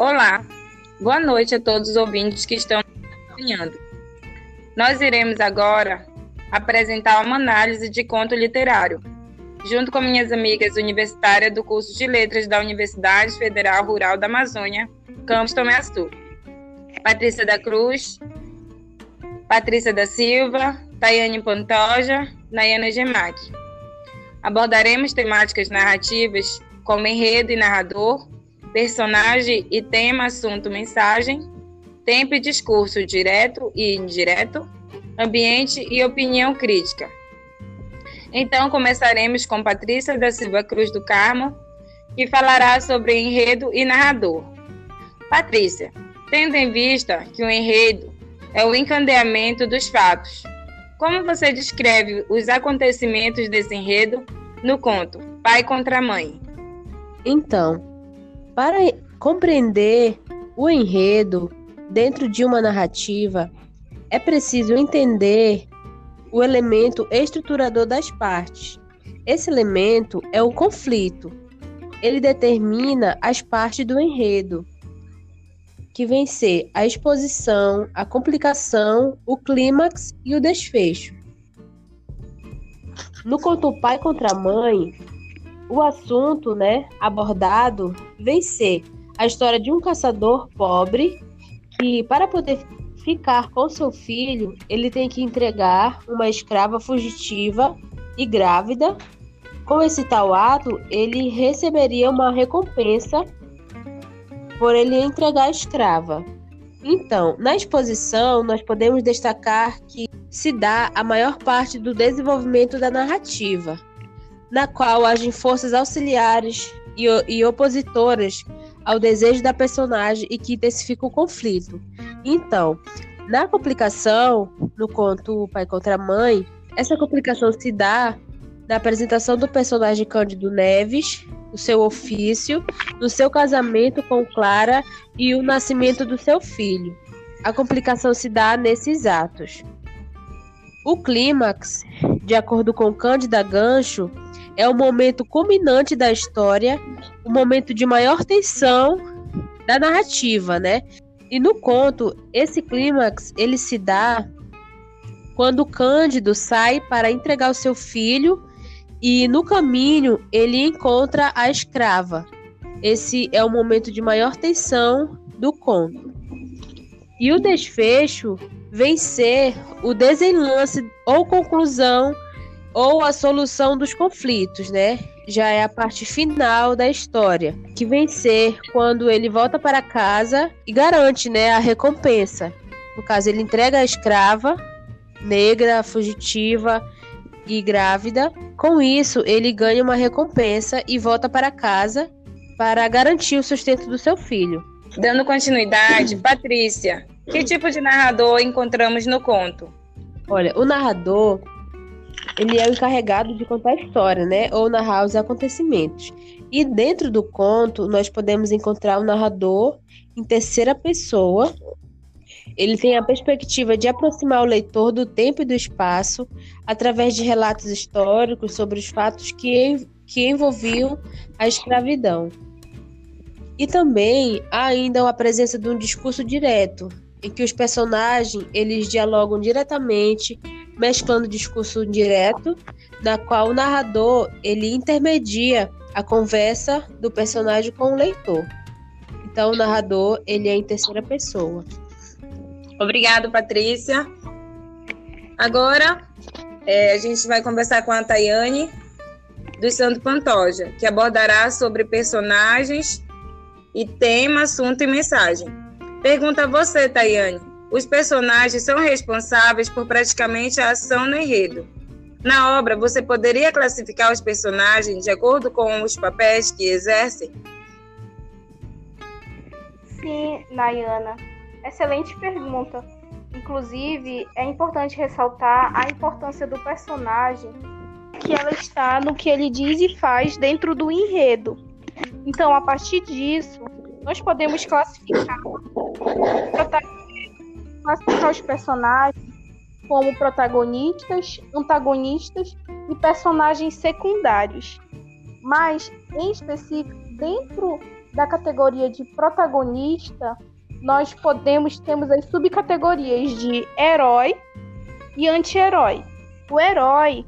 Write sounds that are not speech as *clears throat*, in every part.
Olá, boa noite a todos os ouvintes que estão acompanhando. Nós iremos agora apresentar uma análise de conto literário, junto com minhas amigas universitárias do curso de Letras da Universidade Federal Rural da Amazônia, Campus Tomé Açu. Patrícia da Cruz, Patrícia da Silva, Tayane Pantoja, Nayana Gemac. Abordaremos temáticas narrativas como enredo e narrador, personagem e tema, assunto, mensagem, tempo e discurso direto e indireto, ambiente e opinião crítica. Então, começaremos com Patrícia da Silva Cruz do Carmo, que falará sobre enredo e narrador. Patrícia, tendo em vista que o enredo é o encandeamento dos fatos, como você descreve os acontecimentos desse enredo no conto Pai contra Mãe? Então, para compreender o enredo dentro de uma narrativa, é preciso entender o elemento estruturador das partes. Esse elemento é o conflito. Ele determina as partes do enredo, que vem ser a exposição, a complicação, o clímax e o desfecho. No conto Pai contra Mãe, o assunto, né, abordado vem ser a história de um caçador pobre que, para poder ficar com seu filho, ele tem que entregar uma escrava fugitiva e grávida. Com esse tal ato, ele receberia uma recompensa por ele entregar a escrava. Então, na exposição, nós podemos destacar que se dá a maior parte do desenvolvimento da narrativa na qual agem forças auxiliares e, e opositoras ao desejo da personagem e que intensifica o conflito. Então, na complicação, no conto Pai contra Mãe, essa complicação se dá na apresentação do personagem Cândido Neves, o seu ofício, no seu casamento com Clara e o nascimento do seu filho. A complicação se dá nesses atos. O clímax, de acordo com Cândida Gancho, é o momento culminante da história, o momento de maior tensão da narrativa, né? E no conto, esse clímax ele se dá quando Cândido sai para entregar o seu filho e no caminho ele encontra a escrava. Esse é o momento de maior tensão do conto. E o desfecho vem ser o desenlace ou conclusão ou a solução dos conflitos, né? Já é a parte final da história, que vem ser quando ele volta para casa e garante, né, a recompensa. No caso, ele entrega a escrava negra, fugitiva e grávida. Com isso, ele ganha uma recompensa e volta para casa para garantir o sustento do seu filho. Dando continuidade, *clears throat* Patrícia, que tipo de narrador encontramos no conto? Olha, o narrador ele é o encarregado de contar a história, né? Ou narrar os acontecimentos. E dentro do conto, nós podemos encontrar o narrador em terceira pessoa. Ele tem a perspectiva de aproximar o leitor do tempo e do espaço através de relatos históricos sobre os fatos que, que envolviam a escravidão. E também há ainda a presença de um discurso direto, em que os personagens eles dialogam diretamente mesclando discurso direto, na qual o narrador ele intermedia a conversa do personagem com o leitor. Então o narrador ele é em terceira pessoa. Obrigado, Patrícia. Agora é, a gente vai conversar com a Tayane do Santo Pantoja, que abordará sobre personagens e tema, assunto e mensagem. Pergunta a você, Tayane. Os personagens são responsáveis por praticamente a ação no enredo. Na obra, você poderia classificar os personagens de acordo com os papéis que exercem? Sim, Nayana. Excelente pergunta. Inclusive, é importante ressaltar a importância do personagem, que ela está no que ele diz e faz dentro do enredo. Então, a partir disso, nós podemos classificar classificar os personagens como protagonistas, antagonistas e personagens secundários. Mas, em específico, dentro da categoria de protagonista, nós podemos temos as subcategorias de herói e anti-herói. O herói,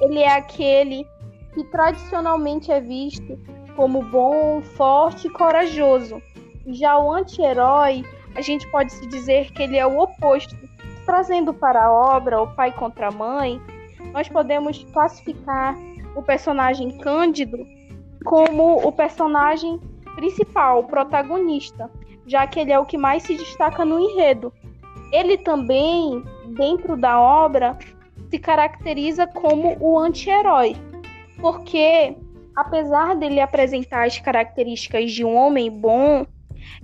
ele é aquele que tradicionalmente é visto como bom, forte e corajoso. Já o anti-herói, a gente pode se dizer que ele é o oposto. Trazendo para a obra O Pai contra a Mãe, nós podemos classificar o personagem Cândido como o personagem principal, o protagonista, já que ele é o que mais se destaca no enredo. Ele também, dentro da obra, se caracteriza como o anti-herói, porque apesar dele apresentar as características de um homem bom,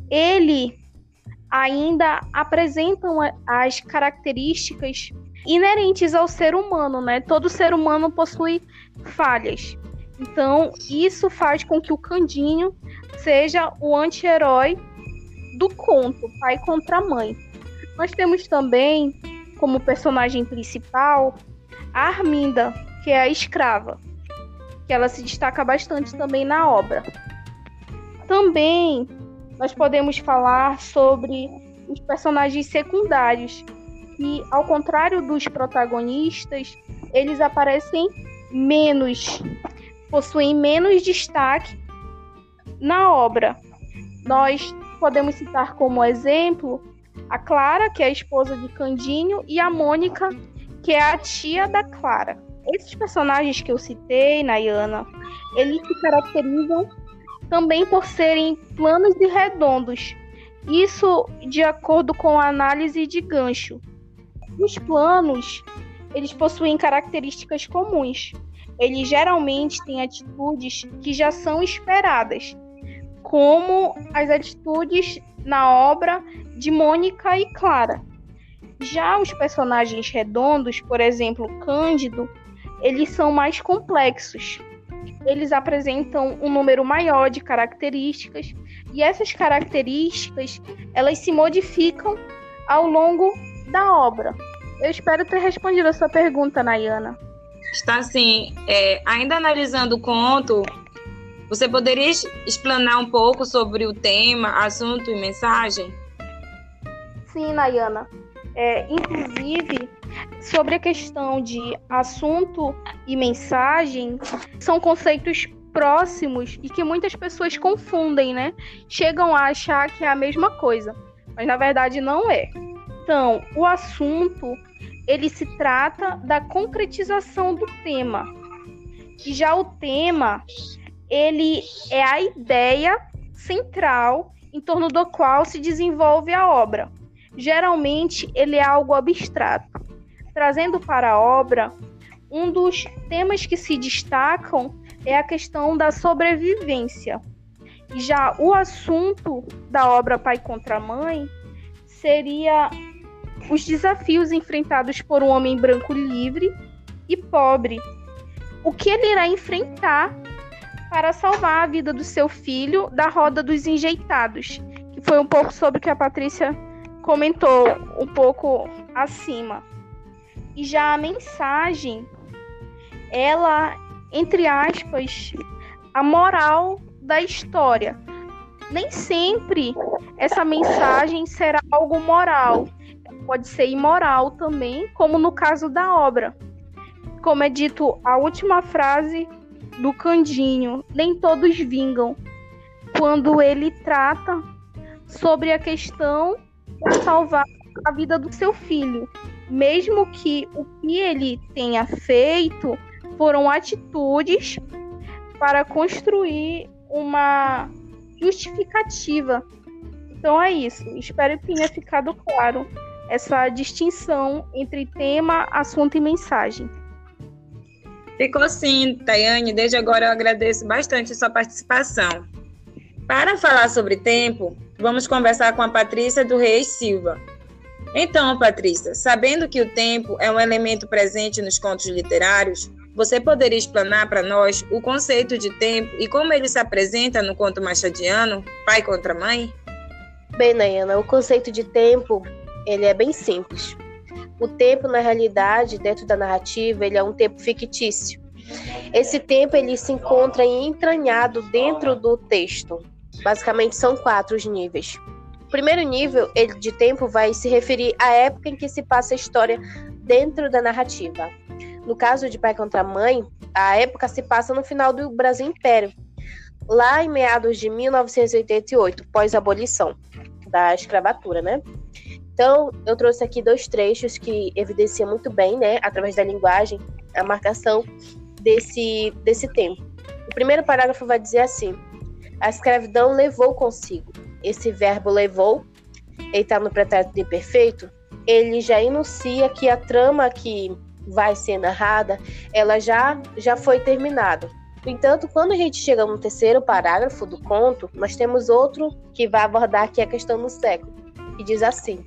ele ainda apresenta as características inerentes ao ser humano, né? Todo ser humano possui falhas. Então, isso faz com que o Candinho seja o anti-herói do conto, pai contra mãe. Nós temos também como personagem principal a Arminda, que é a escrava, que ela se destaca bastante também na obra. Também nós podemos falar sobre os personagens secundários, que ao contrário dos protagonistas, eles aparecem menos, possuem menos destaque na obra. Nós podemos citar como exemplo a Clara, que é a esposa de Candinho, e a Mônica, que é a tia da Clara. Esses personagens que eu citei, Nayana, eles se caracterizam também por serem planos e redondos. Isso de acordo com a análise de gancho. Os planos, eles possuem características comuns. Eles geralmente têm atitudes que já são esperadas como as atitudes na obra de Mônica e Clara. Já os personagens redondos, por exemplo, Cândido, eles são mais complexos. Eles apresentam um número maior de características e essas características elas se modificam ao longo da obra. Eu espero ter respondido a sua pergunta, Nayana. Está sim. É, ainda analisando o conto, você poderia explanar um pouco sobre o tema, assunto e mensagem? Sim, Nayana. É, inclusive, sobre a questão de assunto e mensagem, são conceitos próximos e que muitas pessoas confundem, né? Chegam a achar que é a mesma coisa, mas na verdade não é. Então, o assunto ele se trata da concretização do tema. E já o tema ele é a ideia central em torno do qual se desenvolve a obra. Geralmente, ele é algo abstrato. Trazendo para a obra, um dos temas que se destacam é a questão da sobrevivência. Já o assunto da obra Pai contra Mãe seria os desafios enfrentados por um homem branco livre e pobre. O que ele irá enfrentar para salvar a vida do seu filho da roda dos enjeitados, que foi um pouco sobre o que a Patrícia comentou um pouco acima. E já a mensagem, ela, entre aspas, a moral da história. Nem sempre essa mensagem será algo moral, pode ser imoral também, como no caso da obra. Como é dito, a última frase do Candinho, nem todos vingam, quando ele trata sobre a questão salvar a vida do seu filho, mesmo que o que ele tenha feito foram atitudes para construir uma justificativa. Então é isso. Espero que tenha ficado claro essa distinção entre tema, assunto e mensagem. Ficou sim, Tayane. Desde agora eu agradeço bastante a sua participação. Para falar sobre tempo, vamos conversar com a Patrícia do Reis Silva. Então, Patrícia, sabendo que o tempo é um elemento presente nos contos literários, você poderia explanar para nós o conceito de tempo e como ele se apresenta no conto machadiano, Pai contra Mãe? Bem, Nayana, o conceito de tempo ele é bem simples. O tempo, na realidade, dentro da narrativa, ele é um tempo fictício. Esse tempo ele se encontra entranhado dentro do texto. Basicamente são quatro os níveis. O primeiro nível ele, de tempo vai se referir à época em que se passa a história dentro da narrativa. No caso de Pai contra Mãe, a época se passa no final do Brasil Império, lá em meados de 1988, pós-abolição da escravatura, né? Então, eu trouxe aqui dois trechos que evidenciam muito bem, né, através da linguagem, a marcação desse, desse tempo. O primeiro parágrafo vai dizer assim: a escravidão levou consigo. Esse verbo levou, ele está no pretérito de perfeito, ele já enuncia que a trama que vai ser narrada, ela já, já foi terminada. No entanto, quando a gente chega no terceiro parágrafo do conto, nós temos outro que vai abordar aqui a questão do século, que diz assim: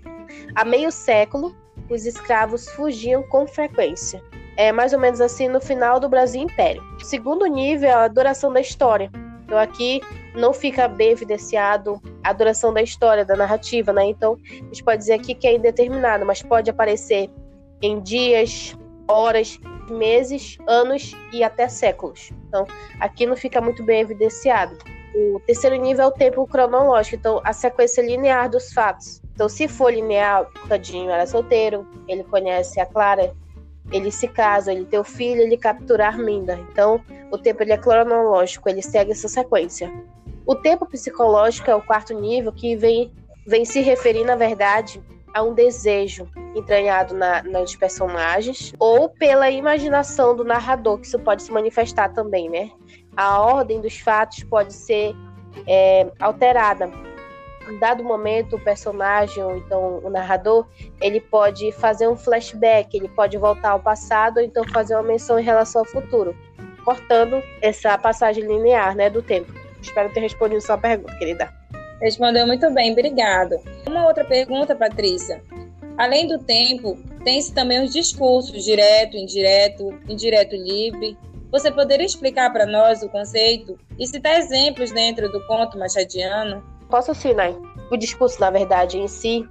Há meio século, os escravos fugiam com frequência. É mais ou menos assim no final do Brasil Império. O segundo nível é a duração da história. Então aqui não fica bem evidenciado a duração da história, da narrativa, né? Então a gente pode dizer aqui que é indeterminado, mas pode aparecer em dias, horas, meses, anos e até séculos. Então, aqui não fica muito bem evidenciado. O terceiro nível é o tempo cronológico, então a sequência linear dos fatos. Então, se for linear, o Cadinho era solteiro, ele conhece a Clara, ele se casa, ele tem o filho, ele captura a Arminda. Então, o tempo ele é cronológico, ele segue essa sequência. O tempo psicológico é o quarto nível que vem, vem se referir, na verdade, a um desejo entranhado na, nos personagens ou pela imaginação do narrador, que isso pode se manifestar também, né? A ordem dos fatos pode ser é, alterada. Em dado momento, o personagem, ou então o narrador, ele pode fazer um flashback, ele pode voltar ao passado, ou então fazer uma menção em relação ao futuro, cortando essa passagem linear né, do tempo. Espero ter respondido sua pergunta, querida. Respondeu muito bem, obrigado. Uma outra pergunta, Patrícia. Além do tempo, tem-se também os discursos direto, indireto, indireto livre. Você poderia explicar para nós o conceito e citar exemplos dentro do conto machadiano? Posso sim, né? O discurso, na verdade, em si,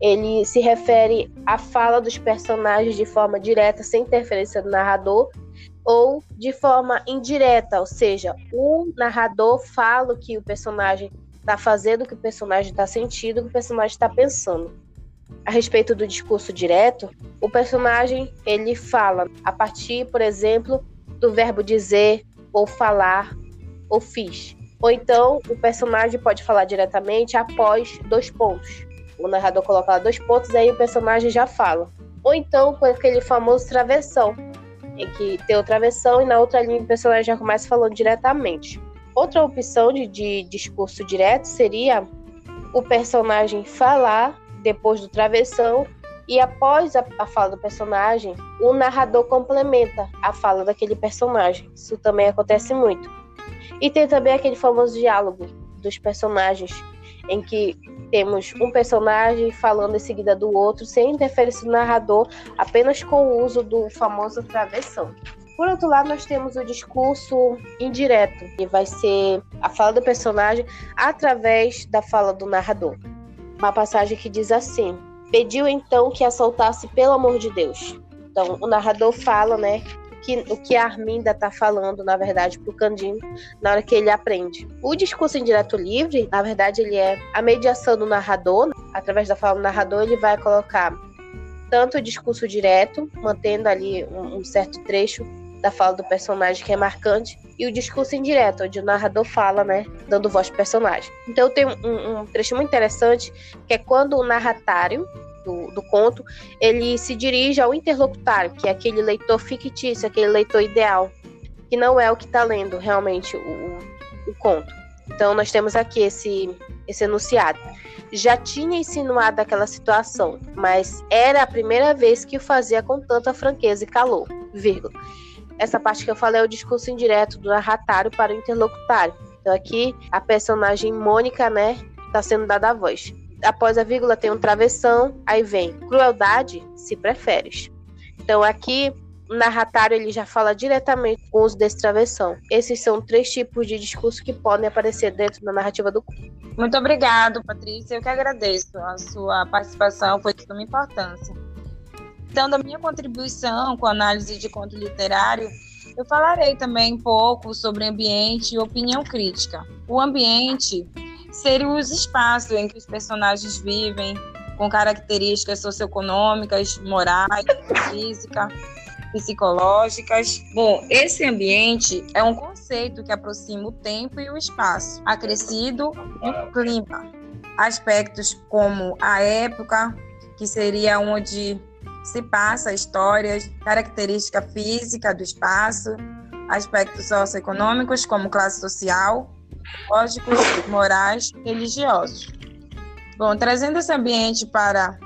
ele se refere à fala dos personagens de forma direta, sem interferência do narrador, ou de forma indireta, ou seja, o narrador fala o que o personagem está fazendo, o que o personagem está sentindo, o que o personagem está pensando. A respeito do discurso direto, o personagem ele fala a partir, por exemplo, do verbo dizer, ou falar, ou fiz. Ou então o personagem pode falar diretamente após dois pontos. O narrador coloca lá dois pontos aí o personagem já fala. Ou então com aquele famoso travessão, em que tem o travessão e na outra linha o personagem já começa falando diretamente. Outra opção de, de discurso direto seria o personagem falar depois do travessão e após a, a, fala do personagem, o narrador complementa a fala daquele personagem. Isso também acontece muito. E tem também aquele famoso diálogo dos personagens, em que temos um personagem falando em seguida do outro, sem interferência do narrador, apenas com o uso do famoso travessão. Por outro lado, nós temos o discurso indireto, que vai ser a fala do personagem através da fala do narrador. Uma passagem que diz assim: Pediu então que a soltasse pelo amor de Deus. Então, o narrador fala, né, que, o que a Arminda está falando, na verdade, para o Candinho, na hora que ele aprende. O discurso indireto livre, na verdade, ele é a mediação do narrador. Através da fala do narrador, ele vai colocar tanto o discurso direto, mantendo ali um, um certo trecho da fala do personagem que é marcante e o discurso indireto, onde o narrador fala, né, dando voz pro personagem. Então tem um, um trecho muito interessante que é quando o narratário do, do, conto ele se dirige ao interlocutário, que é aquele leitor fictício, aquele leitor ideal, que não é o que está lendo realmente o, o, conto. Então nós temos aqui esse esse enunciado. Já tinha insinuado aquela situação, mas era a primeira vez que o fazia com tanta franqueza e calor, vírgula. Essa parte que eu falei é o discurso indireto do narratário para o interlocutário. Então aqui a personagem Mônica, né, está sendo dada a voz. Após a vírgula tem um travessão, aí vem crueldade, se preferes. Então aqui o narratário ele já fala diretamente com o uso desse travessão. Esses são três tipos de discurso que podem aparecer dentro da narrativa do Muito obrigado, Patrícia. Eu que agradeço. A sua participação foi de suma importância. Então, da minha contribuição com a análise de conto literário, Eu falarei também um pouco sobre ambiente e opinião crítica. O ambiente seriam os espaços em que os personagens vivem, com características socioeconômicas, morais, físicas, psicológicas. Bom, esse ambiente é um conceito que aproxima o tempo e o espaço, acrescido no clima. Aspectos como a época, que seria onde se passa histórias, característica física do espaço, aspectos socioeconômicos como classe social, lógicos, morais, religiosos. Bom, trazendo esse ambiente para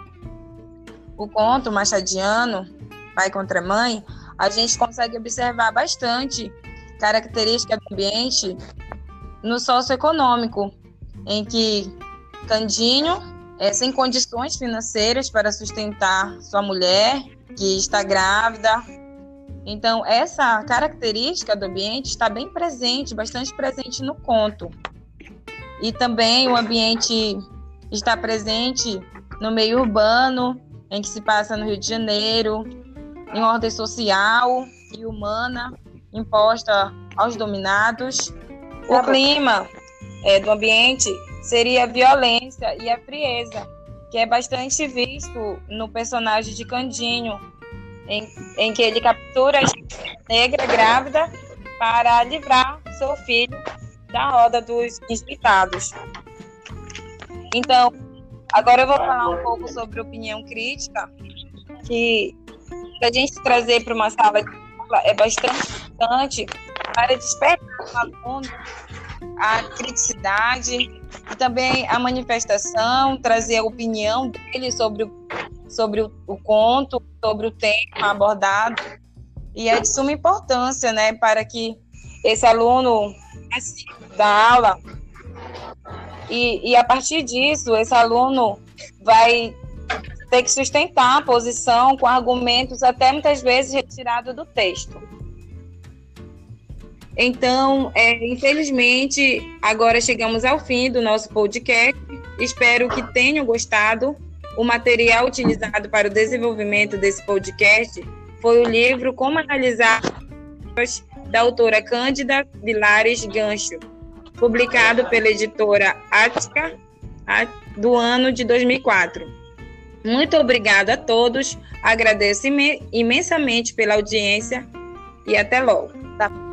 o conto machadiano, Pai contra Mãe, a gente consegue observar bastante característica do ambiente no socioeconômico, em que Candinho é, sem condições financeiras para sustentar sua mulher, que está grávida. Então, essa característica do ambiente está bem presente, bastante presente no conto. E também o ambiente está presente no meio urbano, em que se passa no Rio de Janeiro, em ordem social e humana imposta aos dominados. O clima é, do ambiente seria a violência e a frieza, que é bastante visto no personagem de Candinho, em, em que ele captura a negra grávida para livrar seu filho da roda dos espitados. Então, agora eu vou falar um pouco sobre opinião crítica, que a gente trazer para uma sala de aula é bastante importante para despertar o aluno a criticidade e também a manifestação, trazer a opinião dele sobre o, sobre o, o conto, sobre o tema abordado. E é de suma importância, né, para que esse aluno da aula e, e a partir disso esse aluno vai ter que sustentar a posição com argumentos até muitas vezes retirados do texto. Então, é, infelizmente, agora chegamos ao fim do nosso podcast. Espero que tenham gostado. O material utilizado para o desenvolvimento desse podcast foi o livro Como Analisar da autora Cândida Vilares Gancho, publicado pela editora Ática do ano de 2004. Muito obrigada a todos, agradeço imensamente pela audiência e até logo. Tá?